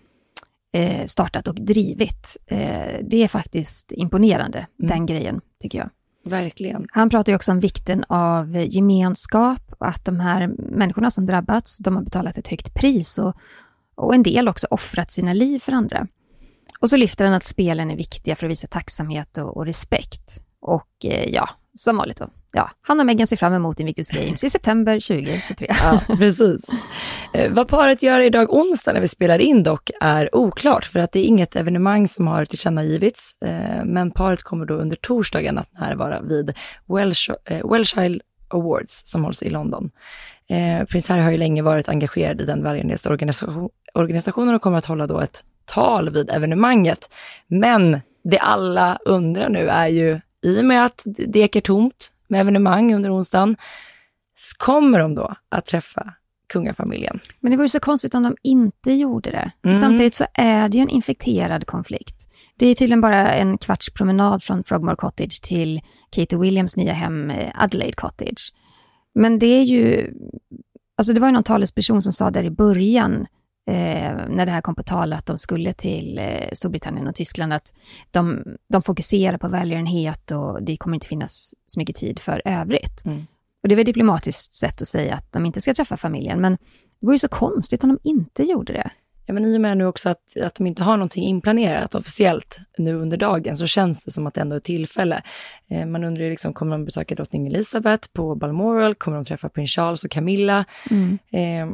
Speaker 3: eh, startat och drivit. Eh, det är faktiskt imponerande, den grejen, tycker jag.
Speaker 2: Verkligen.
Speaker 3: Han pratar ju också om vikten av gemenskap, och att de här människorna som drabbats, de har betalat ett högt pris och, och en del också offrat sina liv för andra. Och så lyfter han att spelen är viktiga för att visa tacksamhet och, och respekt. Och eh, ja, som vanligt då. Ja, han och Meghan ser fram emot Invictus Games i september 2023.
Speaker 2: Ja, precis. Eh, Vad paret gör idag onsdag när vi spelar in dock är oklart, för att det är inget evenemang som har tillkännagivits. Eh, Men paret kommer då under torsdagen att närvara vid Welsh, eh, Welshile Awards som hålls i London. Eh, Prins Harry har ju länge varit engagerad i den välgörenhetsorganisationen och kommer att hålla då ett tal vid evenemanget. Men det alla undrar nu är ju, i och med att det ekar tomt med evenemang under onsdagen, kommer de då att träffa kungafamiljen?
Speaker 3: Men det vore så konstigt om de inte gjorde det.
Speaker 2: Mm.
Speaker 3: Samtidigt så är det ju en infekterad konflikt. Det är tydligen bara en kvarts promenad från Frogmore Cottage till Katie Williams nya hem eh, Adelaide Cottage. Men det är ju, alltså det var ju någon talesperson som sa där i början, när det här kom på tal att de skulle till eh, Storbritannien och Tyskland, att de, de fokuserar på välgörenhet och det kommer inte finnas så mycket tid för övrigt.
Speaker 2: Mm.
Speaker 3: Och det var ett diplomatiskt sätt att säga att de inte ska träffa familjen, men det vore så konstigt om de inte gjorde det.
Speaker 2: Ja, men i och med nu också att, att de inte har någonting inplanerat officiellt nu under dagen så känns det som att det ändå är tillfälle. Eh, man undrar ju liksom, kommer de besöka drottning Elizabeth på Balmoral? Kommer de träffa prins Charles och Camilla? Eh,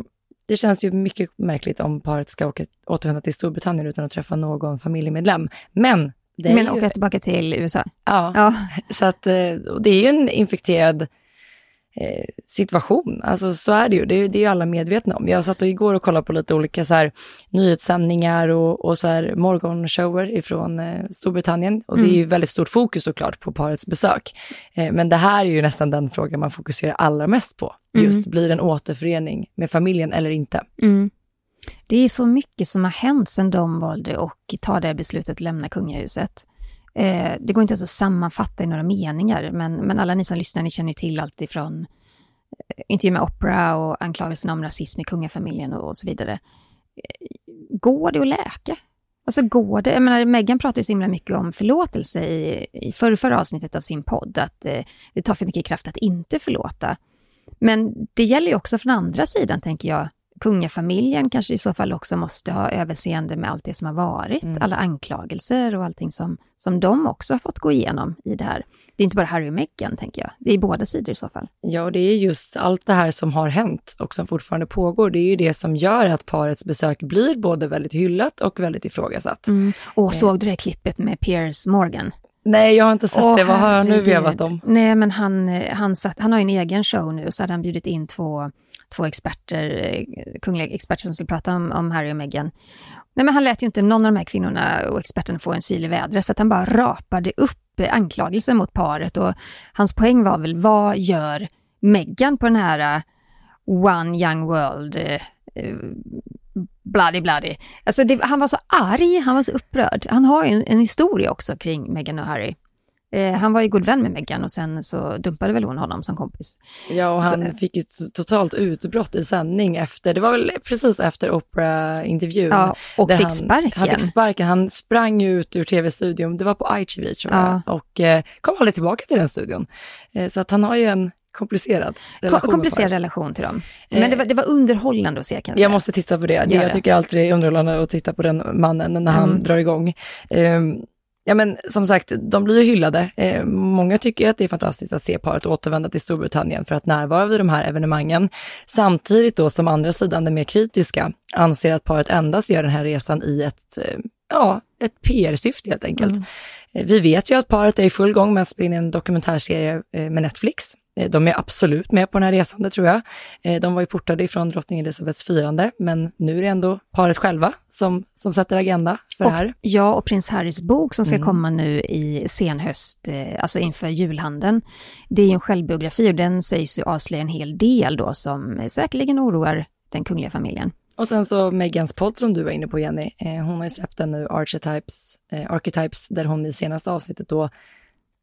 Speaker 2: det känns ju mycket märkligt om paret ska åka, återvända till Storbritannien utan att träffa någon familjemedlem. Men det är
Speaker 3: Men
Speaker 2: ju...
Speaker 3: åka tillbaka till USA.
Speaker 2: Ja,
Speaker 3: Ja,
Speaker 2: så att eh, och det är ju en infekterad eh, situation. Alltså så är det ju, det det är ju alla medvetna om. Jag satt och igår och kollade på lite olika så här, nyhetssändningar och, och så här morgonshower ifrån eh, Storbritannien. Och det är ju väldigt stort fokus såklart på parets besök. Eh, men det här är ju nästan den frågan man fokuserar allra mest på. Just, blir det en återförening med familjen eller inte?
Speaker 3: Mm. Det är så mycket som har hänt sedan de valde att ta det beslutet att lämna kungahuset. Eh, det går inte ens att sammanfatta i några meningar, men, men alla ni som lyssnar, ni känner ju till allt ifrån eh, intervju med Opera och anklagelserna om rasism i kungafamiljen och, och så vidare. Eh, går det att läka? Alltså går det? Jag menar, Meghan pratar ju så himla mycket om förlåtelse i, i förra, förra avsnittet av sin podd, att eh, det tar för mycket kraft att inte förlåta. Men det gäller ju också från andra sidan, tänker jag. Kungafamiljen kanske i så fall också måste ha överseende med allt det som har varit, mm. alla anklagelser och allting som, som de också har fått gå igenom i det här. Det är inte bara Harry och Meghan, tänker jag. Det är båda sidor i så fall.
Speaker 2: Ja, och det är just allt det här som har hänt och som fortfarande pågår. Det är ju det som gör att parets besök blir både väldigt hyllat och väldigt ifrågasatt.
Speaker 3: Mm. Och eh. såg du det klippet med Piers Morgan?
Speaker 2: Nej, jag har inte sett oh, det. Vad har han nu vevat om?
Speaker 3: Nej, men han, eh, han, satt, han har en egen show nu, så hade han bjudit in två, två experter, eh, kungliga experter som skulle prata om, om Harry och Meghan. Nej, men han lät ju inte någon av de här kvinnorna och experterna få en syl i vädret, för att han bara rapade upp eh, anklagelser mot paret och hans poäng var väl, vad gör Meghan på den här eh, One Young World uh, bloody bloody. Alltså det, han var så arg, han var så upprörd. Han har ju en, en historia också kring Meghan och Harry. Eh, han var ju god vän med Meghan och sen så dumpade väl hon honom som kompis.
Speaker 2: Ja, och han så, fick ett totalt utbrott i sändning efter, det var väl precis efter Oprah-intervjun.
Speaker 3: Ja, och fick han, sparken.
Speaker 2: Han fick sparken, han sprang ut ur tv-studion, det var på ITV tror jag, ja. och eh, kom aldrig tillbaka till den studion. Eh, så att han har ju en komplicerad relation.
Speaker 3: Komplicerad relation till dem. Men det var, det var underhållande att se kan jag säga.
Speaker 2: Jag måste titta på det. det jag tycker alltid det är underhållande att titta på den mannen när mm. han drar igång. Um, Ja men som sagt, de blir ju hyllade. Eh, många tycker att det är fantastiskt att se paret återvända till Storbritannien för att närvara vid de här evenemangen. Samtidigt då som andra sidan, den mer kritiska, anser att paret endast gör den här resan i ett, eh, ja, ett PR-syfte helt enkelt. Mm. Eh, vi vet ju att paret är i full gång med att spela in en dokumentärserie eh, med Netflix de är absolut med på den här resan, det tror jag. Eh, de var ju portade ifrån drottning Elizabeths firande, men nu är det ändå paret själva som, som sätter agenda för
Speaker 3: och,
Speaker 2: det här.
Speaker 3: Ja, och prins Harrys bok som ska mm. komma nu i senhöst, eh, alltså inför julhandeln. Det är ju en självbiografi och den sägs ju avslöja en hel del då som säkerligen oroar den kungliga familjen.
Speaker 2: Och sen så Megans podd som du var inne på Jenny, hon har ju släppt den nu, Archetypes, Archetypes, där hon i senaste avsnittet då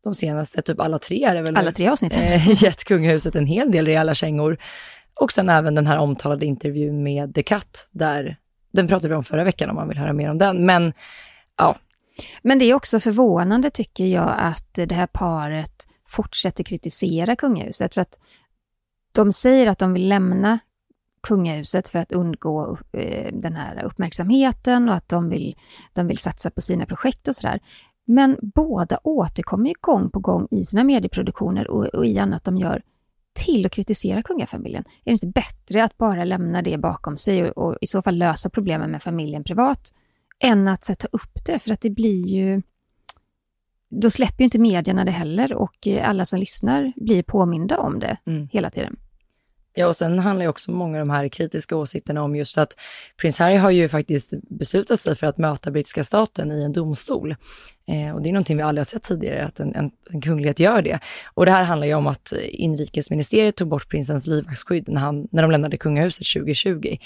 Speaker 2: de senaste, typ alla tre är det väl?
Speaker 3: Alla tre avsnitt.
Speaker 2: Eh, gett kungahuset en hel del rejäla kängor. Och sen även den här omtalade intervjun med The Cut, där, den pratade vi om förra veckan om man vill höra mer om den. Men ja.
Speaker 3: Men det är också förvånande tycker jag att det här paret fortsätter kritisera kungahuset. För att de säger att de vill lämna kungahuset för att undgå eh, den här uppmärksamheten och att de vill, de vill satsa på sina projekt och sådär. Men båda återkommer ju gång på gång i sina medieproduktioner och, och i annat de gör till att kritisera kungafamiljen. Är det inte bättre att bara lämna det bakom sig och, och i så fall lösa problemen med familjen privat än att sätta upp det? För att det blir ju... Då släpper ju inte medierna det heller och eh, alla som lyssnar blir påminda om det mm. hela tiden.
Speaker 2: Ja, och sen handlar ju också många av de här kritiska åsikterna om just att prins Harry har ju faktiskt beslutat sig för att möta brittiska staten i en domstol. Eh, och det är någonting vi aldrig har sett tidigare, att en, en, en kunglighet gör det. Och det här handlar ju om att inrikesministeriet tog bort prinsens livvaktsskydd när, han, när de lämnade kungahuset 2020.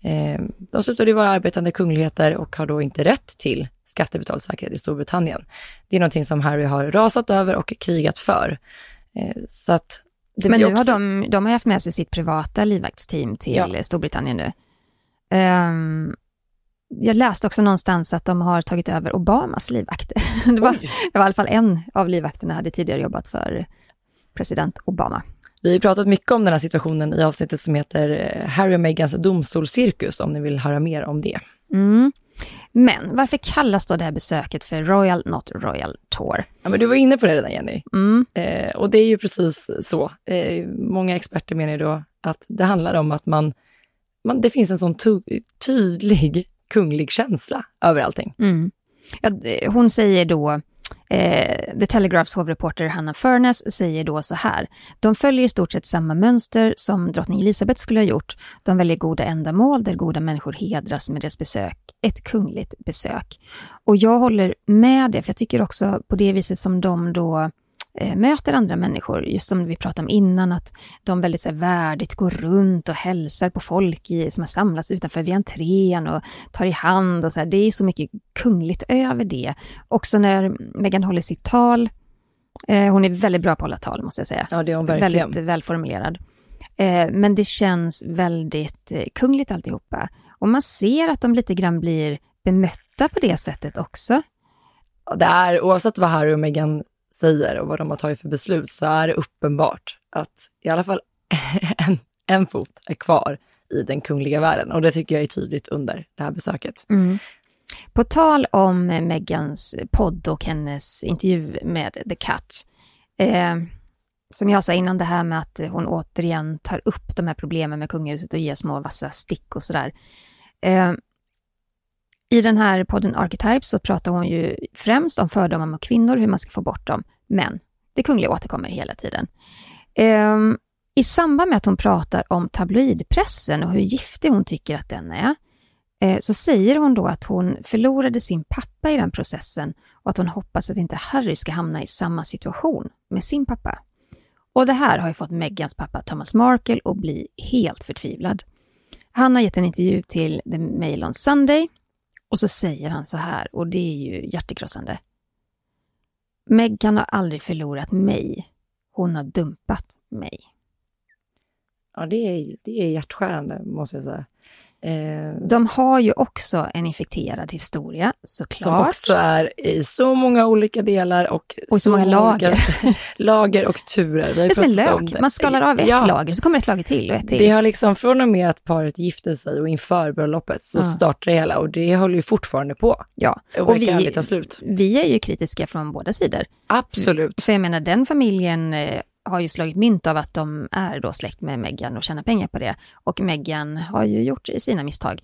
Speaker 2: Eh, de slutade ju vara arbetande kungligheter och har då inte rätt till skattebetald säkerhet i Storbritannien. Det är någonting som Harry har rasat över och krigat för. Eh, så att
Speaker 3: men nu också... har de, de har haft med sig sitt privata livvaktsteam till ja. Storbritannien nu. Um, jag läste också någonstans att de har tagit över Obamas livvakter. Det var, det var i alla fall en av livvakterna hade tidigare jobbat för president Obama.
Speaker 2: Vi har pratat mycket om den här situationen i avsnittet som heter eh, Harry och Meghans domstolscirkus, om ni vill höra mer om det.
Speaker 3: Mm. Men varför kallas då det här besöket för Royal Not Royal Tour?
Speaker 2: Ja, men du var inne på det redan Jenny. Mm. Eh, och det är ju precis så. Eh, många experter menar ju då att det handlar om att man, man det finns en sån tydlig kunglig känsla över allting.
Speaker 3: Mm. Ja, hon säger då Eh, The Telegraphs hovreporter Hanna Furness säger då så här. De följer i stort sett samma mönster som drottning Elizabeth skulle ha gjort. De väljer goda ändamål där goda människor hedras med deras besök. Ett kungligt besök. Och jag håller med det, för jag tycker också på det viset som de då eh, möter andra människor, just som vi pratade om innan, att de väldigt så här, värdigt går runt och hälsar på folk i, som har samlats utanför vid entrén och tar i hand och så här. Det är så mycket kungligt över det. Också när Meghan håller sitt tal, eh, hon är väldigt bra på att hålla tal måste jag säga.
Speaker 2: Ja, det är hon verkligen.
Speaker 3: Väldigt välformulerad. Eh, men det känns väldigt eh, kungligt alltihopa. Och man ser att de lite grann blir bemötta på det sättet också.
Speaker 2: Det är, oavsett vad Harry och Meghan säger och vad de har tagit för beslut, så är det uppenbart att i alla fall en, en fot är kvar i den kungliga världen. Och det tycker jag är tydligt under det här besöket.
Speaker 3: Mm. På tal om eh, Megans podd och hennes intervju med The Cut. Eh, som jag sa innan, det här med att hon återigen tar upp de här problemen med kungahuset och ger små vassa stick och sådär. Eh, i den här podden Archetypes så pratar hon ju främst om fördomar mot kvinnor, hur man ska få bort dem. Men det kungliga återkommer hela tiden. Um, I samband med att hon pratar om tabloidpressen och hur giftig hon tycker att den är, eh, så säger hon då att hon förlorade sin pappa i den processen och att hon hoppas att inte Harry ska hamna i samma situation med sin pappa. Och det här har ju fått Meghans pappa Thomas Markle att bli helt förtvivlad. Han har gett en intervju till The Mail on Sunday och så säger han så här, och det är ju hjärtekrossande. Meghan har aldrig förlorat mig. Hon har dumpat mig.
Speaker 2: Ja, det är, det är hjärtskärande, måste jag säga.
Speaker 3: Eh, de har ju också en infekterad historia, såklart.
Speaker 2: Som också är i så många olika delar och,
Speaker 3: och så, så många lager.
Speaker 2: lager och turer.
Speaker 3: det är som en lök, man skalar av ett ja. lager, så kommer ett lager till och ett till.
Speaker 2: Det har liksom från och med att paret gifte sig och inför bröllopet så ja. startar det hela och det håller ju fortfarande på.
Speaker 3: Ja,
Speaker 2: och, och vi, ta slut.
Speaker 3: vi är ju kritiska från båda sidor.
Speaker 2: Absolut.
Speaker 3: För jag menar, den familjen eh, har ju slagit mynt av att de är då släkt med Meghan och tjänar pengar på det. Och Meghan har ju gjort sina misstag.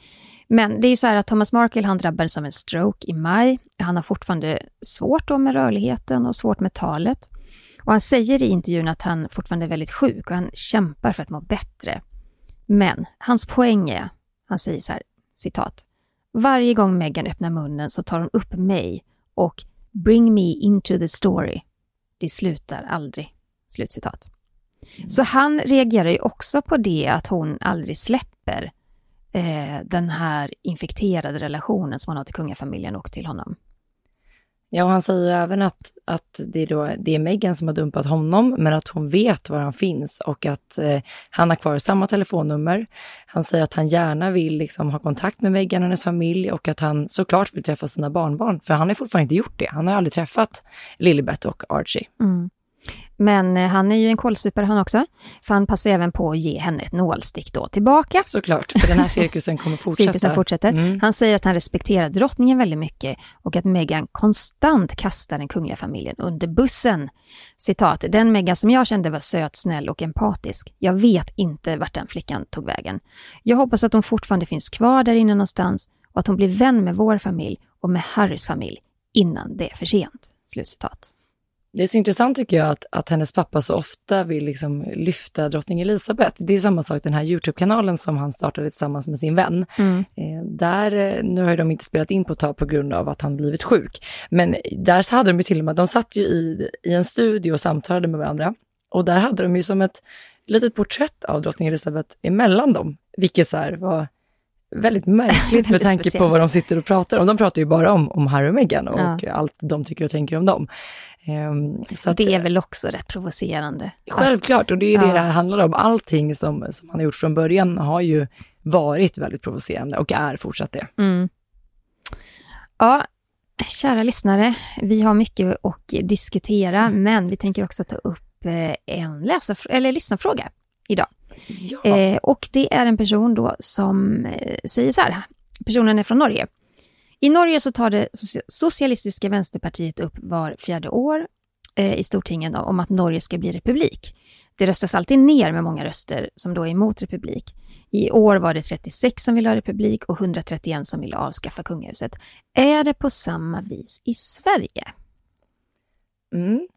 Speaker 3: Men det är ju så här att Thomas Markle, han drabbades av en stroke i maj. Han har fortfarande svårt då med rörligheten och svårt med talet. Och han säger i intervjun att han fortfarande är väldigt sjuk och han kämpar för att må bättre. Men hans poäng är, han säger så här, citat. Varje gång Meghan öppnar munnen så tar hon upp mig och bring me into the story. Det slutar aldrig. Slutcitat. Mm. Så han reagerar ju också på det att hon aldrig släpper eh, den här infekterade relationen som hon har till kungafamiljen och till honom.
Speaker 2: Ja, och han säger även att, att det, är då, det är Meghan som har dumpat honom, men att hon vet var han finns och att eh, han har kvar samma telefonnummer. Han säger att han gärna vill liksom, ha kontakt med Meghan och hennes familj och att han såklart vill träffa sina barnbarn, för han har fortfarande inte gjort det. Han har aldrig träffat Lilibet och Archie.
Speaker 3: Mm. Men eh, han är ju en kålsupare han också, för han passar även på att ge henne ett nålstick då tillbaka.
Speaker 2: Såklart, för den här cirkusen kommer fortsätta.
Speaker 3: cirkusen fortsätter. Mm. Han säger att han respekterar drottningen väldigt mycket och att Meghan konstant kastar den kungliga familjen under bussen. Citat, den Meghan som jag kände var söt, snäll och empatisk. Jag vet inte vart den flickan tog vägen. Jag hoppas att hon fortfarande finns kvar där inne någonstans och att hon blir vän med vår familj och med Harrys familj innan det är för sent. Slutcitat.
Speaker 2: Det är så intressant tycker jag att, att hennes pappa så ofta vill liksom lyfta drottning Elizabeth. Det är samma sak den här Youtube-kanalen som han startade tillsammans med sin vän. Mm. Eh, där, eh, nu har de inte spelat in på ett tag på grund av att han blivit sjuk. Men där så hade de ju till och med, de satt ju i, i en studio och samtalade med varandra. Och där hade de ju som ett litet porträtt av drottning Elizabeth emellan dem. Vilket så här var väldigt märkligt med tanke på vad de sitter och pratar om. De pratar ju bara om, om Harry och Meghan och ja. allt de tycker och tänker om dem.
Speaker 3: Um, att, det är väl också rätt provocerande?
Speaker 2: Självklart, och det är det ja. det här handlar om. Allting som, som han har gjort från början har ju varit väldigt provocerande och är fortsatt det.
Speaker 3: Mm. Ja, kära lyssnare, vi har mycket att diskutera, mm. men vi tänker också ta upp eh, en eller lyssnarfråga idag. Ja. Eh, och det är en person då som eh, säger så här, personen är från Norge. I Norge så tar det socialistiska vänsterpartiet upp var fjärde år eh, i Stortingen om att Norge ska bli republik. Det röstas alltid ner med många röster som då är emot republik. I år var det 36 som ville ha republik och 131 som ville avskaffa kungahuset. Är det på samma vis i Sverige?
Speaker 2: Mm.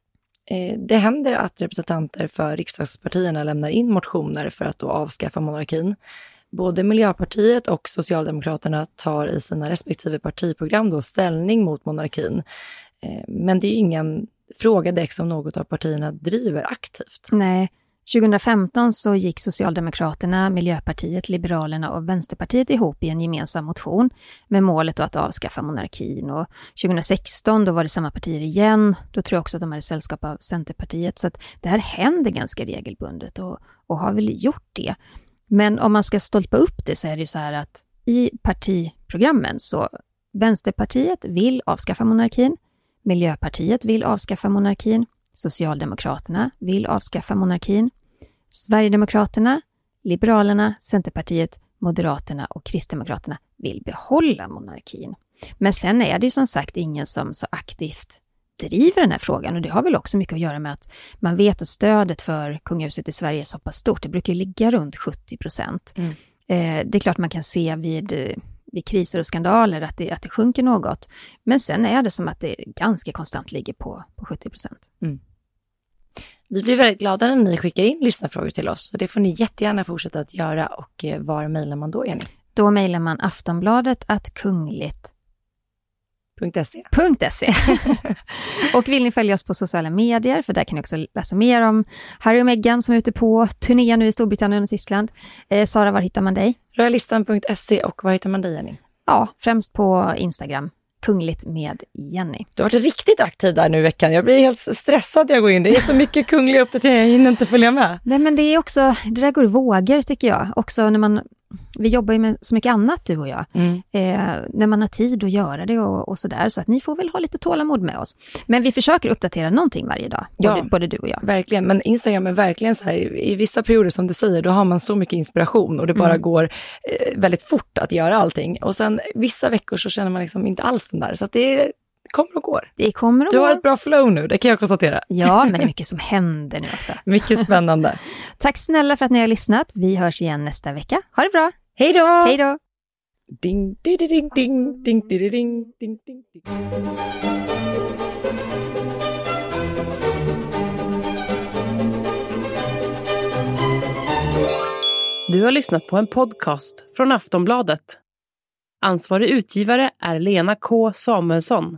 Speaker 2: Eh, det händer att representanter för riksdagspartierna lämnar in motioner för att då avskaffa monarkin. Både Miljöpartiet och Socialdemokraterna tar i sina respektive partiprogram då ställning mot monarkin. Eh, men det är ingen fråga direkt som något av partierna driver aktivt.
Speaker 3: Nej, 2015 så gick Socialdemokraterna, Miljöpartiet, Liberalerna och Vänsterpartiet ihop i en gemensam motion med målet att avskaffa monarkin. Och 2016 då var det samma partier igen. Då tror jag också att de hade sällskap av Centerpartiet. Så att det här händer ganska regelbundet. Och, och har väl gjort det. Men om man ska stolpa upp det så är det så här att i partiprogrammen så Vänsterpartiet vill avskaffa monarkin, Miljöpartiet vill avskaffa monarkin, Socialdemokraterna vill avskaffa monarkin, Sverigedemokraterna, Liberalerna, Centerpartiet, Moderaterna och Kristdemokraterna vill behålla monarkin. Men sen är det ju som sagt ingen som så aktivt driver den här frågan och det har väl också mycket att göra med att man vet att stödet för kungahuset i Sverige är så pass stort. Det brukar ligga runt 70 procent. Mm. Eh, det är klart man kan se vid, vid kriser och skandaler att det, att det sjunker något. Men sen är det som att det ganska konstant ligger på, på 70 procent. Mm.
Speaker 2: Vi blir väldigt glada när ni skickar in lyssnarfrågor till oss. Så det får ni jättegärna fortsätta att göra. Och eh, var mejlar man då, Jenny?
Speaker 3: Då mejlar man Aftonbladet att kungligt
Speaker 2: .se.
Speaker 3: .se. och vill ni följa oss på sociala medier, för där kan ni också läsa mer om Harry och Meghan som är ute på turné nu i Storbritannien och Tyskland. Eh, Sara, var hittar man dig?
Speaker 2: Royalistan.se och var hittar man dig, Jenny?
Speaker 3: Ja, främst på Instagram. Kungligt med Jenny.
Speaker 2: Du har varit riktigt aktiv där nu i veckan. Jag blir helt stressad när jag går in. Det är så mycket kungliga uppdateringar, jag hinner inte följa med.
Speaker 3: Nej, men det är också, det där går i vågor tycker jag. Också när man vi jobbar ju med så mycket annat du och jag, mm. eh, när man har tid att göra det och, och sådär. Så att ni får väl ha lite tålamod med oss. Men vi försöker uppdatera någonting varje dag, både, ja, både du och jag.
Speaker 2: Verkligen, men Instagram är verkligen så här, i vissa perioder som du säger, då har man så mycket inspiration och det bara mm. går eh, väldigt fort att göra allting. Och sen vissa veckor så känner man liksom inte alls den där. Så det är kommer och går.
Speaker 3: Det kommer och
Speaker 2: du
Speaker 3: går.
Speaker 2: har ett bra flow nu, det kan jag konstatera.
Speaker 3: Ja, men det är mycket som händer nu också.
Speaker 2: mycket spännande.
Speaker 3: Tack snälla för att ni har lyssnat. Vi hörs igen nästa vecka. Ha det bra!
Speaker 2: Hej då!
Speaker 3: Hej då!
Speaker 2: Ding, ding, ding, ding, ding, ding, ding, ding, ding.
Speaker 1: Du har lyssnat på en podcast från Aftonbladet. Ansvarig utgivare är Lena K Samuelsson.